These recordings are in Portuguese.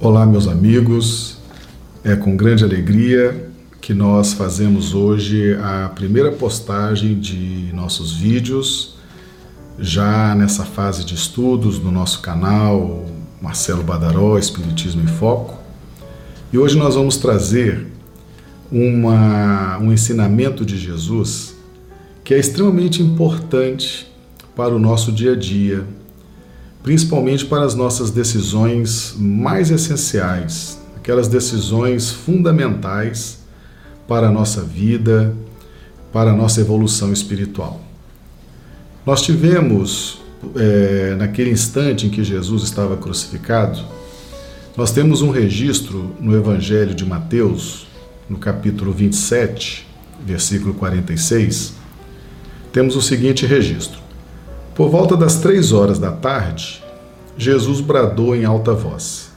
Olá, meus amigos. É com grande alegria que nós fazemos hoje a primeira postagem de nossos vídeos, já nessa fase de estudos no nosso canal Marcelo Badaró, Espiritismo em Foco. E hoje nós vamos trazer uma, um ensinamento de Jesus que é extremamente importante para o nosso dia a dia, principalmente para as nossas decisões mais essenciais, aquelas decisões fundamentais para a nossa vida, para a nossa evolução espiritual. Nós tivemos, é, naquele instante em que Jesus estava crucificado, nós temos um registro no Evangelho de Mateus, no capítulo 27, versículo 46, temos o seguinte registro. Por volta das três horas da tarde, Jesus bradou em alta voz: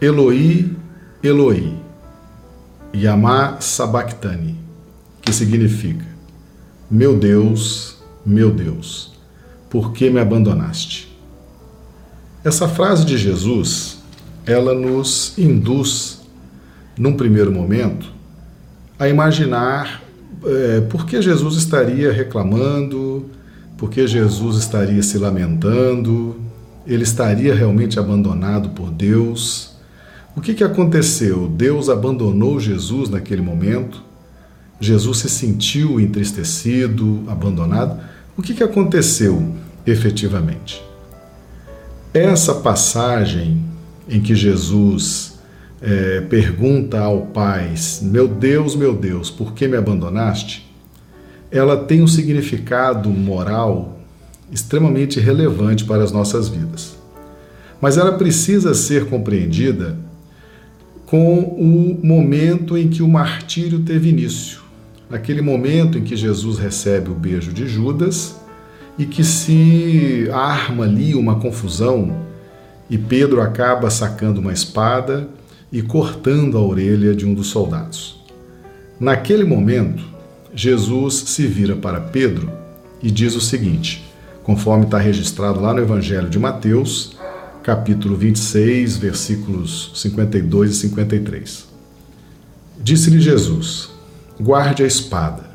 Eloi, Eloi, Yamá Sabachthani, que significa: Meu Deus, meu Deus, por que me abandonaste? Essa frase de Jesus, ela nos induz, num primeiro momento, a imaginar é, por que Jesus estaria reclamando, porque Jesus estaria se lamentando, ele estaria realmente abandonado por Deus. O que, que aconteceu? Deus abandonou Jesus naquele momento? Jesus se sentiu entristecido, abandonado? O que, que aconteceu efetivamente? Essa passagem em que Jesus é, pergunta ao Pai: Meu Deus, meu Deus, por que me abandonaste? Ela tem um significado moral extremamente relevante para as nossas vidas. Mas ela precisa ser compreendida com o momento em que o martírio teve início. Naquele momento em que Jesus recebe o beijo de Judas e que se arma ali uma confusão e Pedro acaba sacando uma espada e cortando a orelha de um dos soldados. Naquele momento, Jesus se vira para Pedro e diz o seguinte, conforme está registrado lá no Evangelho de Mateus, capítulo 26, versículos 52 e 53. Disse-lhe Jesus: Guarde a espada,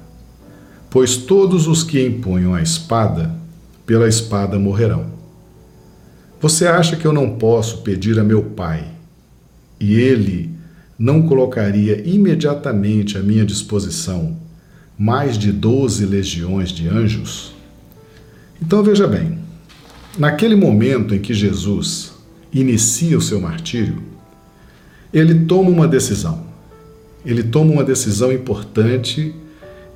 pois todos os que empunham a espada, pela espada morrerão. Você acha que eu não posso pedir a meu Pai e ele não colocaria imediatamente à minha disposição mais de 12 legiões de anjos? Então veja bem, naquele momento em que Jesus inicia o seu martírio, ele toma uma decisão. Ele toma uma decisão importante,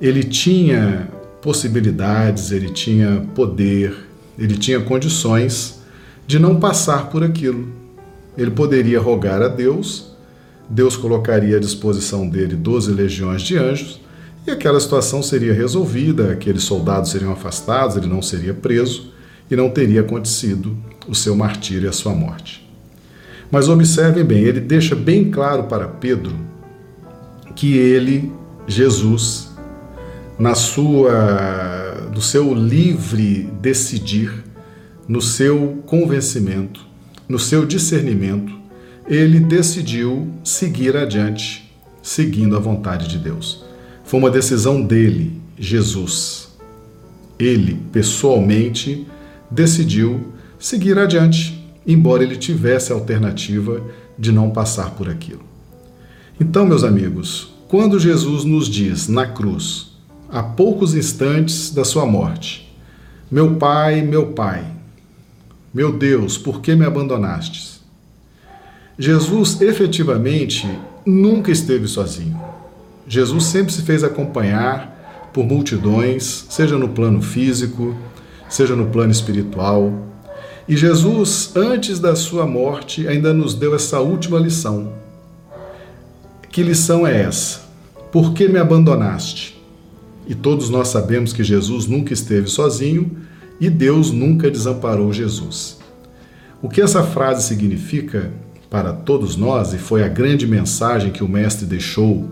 ele tinha possibilidades, ele tinha poder, ele tinha condições de não passar por aquilo. Ele poderia rogar a Deus, Deus colocaria à disposição dele 12 legiões de anjos e aquela situação seria resolvida, aqueles soldados seriam afastados, ele não seria preso e não teria acontecido o seu martírio e a sua morte. Mas observem bem, ele deixa bem claro para Pedro que ele, Jesus, na sua no seu livre decidir, no seu convencimento, no seu discernimento, ele decidiu seguir adiante, seguindo a vontade de Deus. Foi uma decisão dele, Jesus. Ele, pessoalmente, decidiu seguir adiante, embora ele tivesse a alternativa de não passar por aquilo. Então, meus amigos, quando Jesus nos diz na cruz, a poucos instantes da sua morte, Meu Pai, meu Pai, meu Deus, por que me abandonastes? Jesus efetivamente nunca esteve sozinho. Jesus sempre se fez acompanhar por multidões, seja no plano físico, seja no plano espiritual. E Jesus, antes da sua morte, ainda nos deu essa última lição. Que lição é essa? Por que me abandonaste? E todos nós sabemos que Jesus nunca esteve sozinho e Deus nunca desamparou Jesus. O que essa frase significa para todos nós, e foi a grande mensagem que o Mestre deixou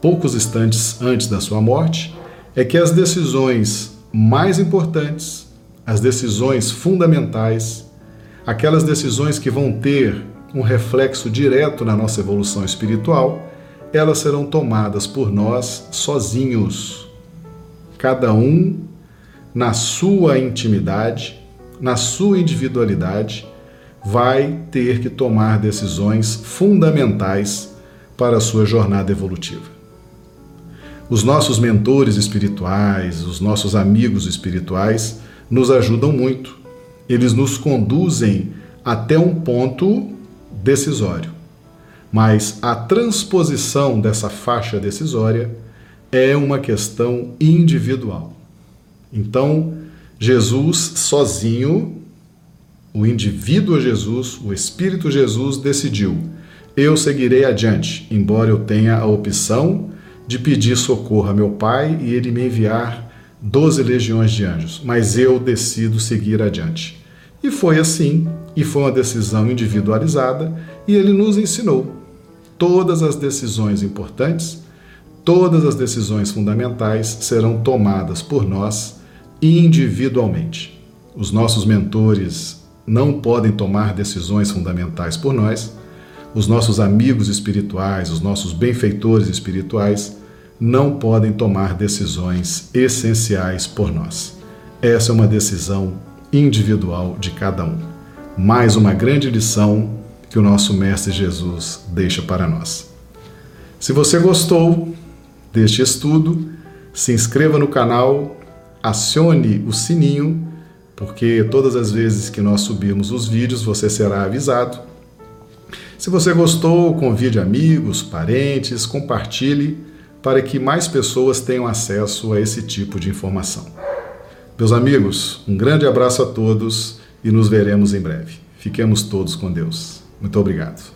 poucos instantes antes da sua morte, é que as decisões mais importantes, as decisões fundamentais, aquelas decisões que vão ter um reflexo direto na nossa evolução espiritual, elas serão tomadas por nós sozinhos, cada um na sua intimidade, na sua individualidade, vai ter que tomar decisões fundamentais para a sua jornada evolutiva. Os nossos mentores espirituais, os nossos amigos espirituais nos ajudam muito. Eles nos conduzem até um ponto decisório. Mas a transposição dessa faixa decisória é uma questão individual. Então, Jesus sozinho, o indivíduo Jesus, o Espírito Jesus decidiu: eu seguirei adiante, embora eu tenha a opção de pedir socorro a meu Pai e ele me enviar doze legiões de anjos, mas eu decido seguir adiante. E foi assim, e foi uma decisão individualizada, e ele nos ensinou. Todas as decisões importantes, todas as decisões fundamentais serão tomadas por nós individualmente. Os nossos mentores não podem tomar decisões fundamentais por nós, os nossos amigos espirituais, os nossos benfeitores espirituais, não podem tomar decisões essenciais por nós. Essa é uma decisão individual de cada um. Mais uma grande lição que o nosso Mestre Jesus deixa para nós. Se você gostou deste estudo, se inscreva no canal, acione o sininho, porque todas as vezes que nós subirmos os vídeos você será avisado. Se você gostou, convide amigos, parentes, compartilhe para que mais pessoas tenham acesso a esse tipo de informação. Meus amigos, um grande abraço a todos e nos veremos em breve. Fiquemos todos com Deus. Muito obrigado.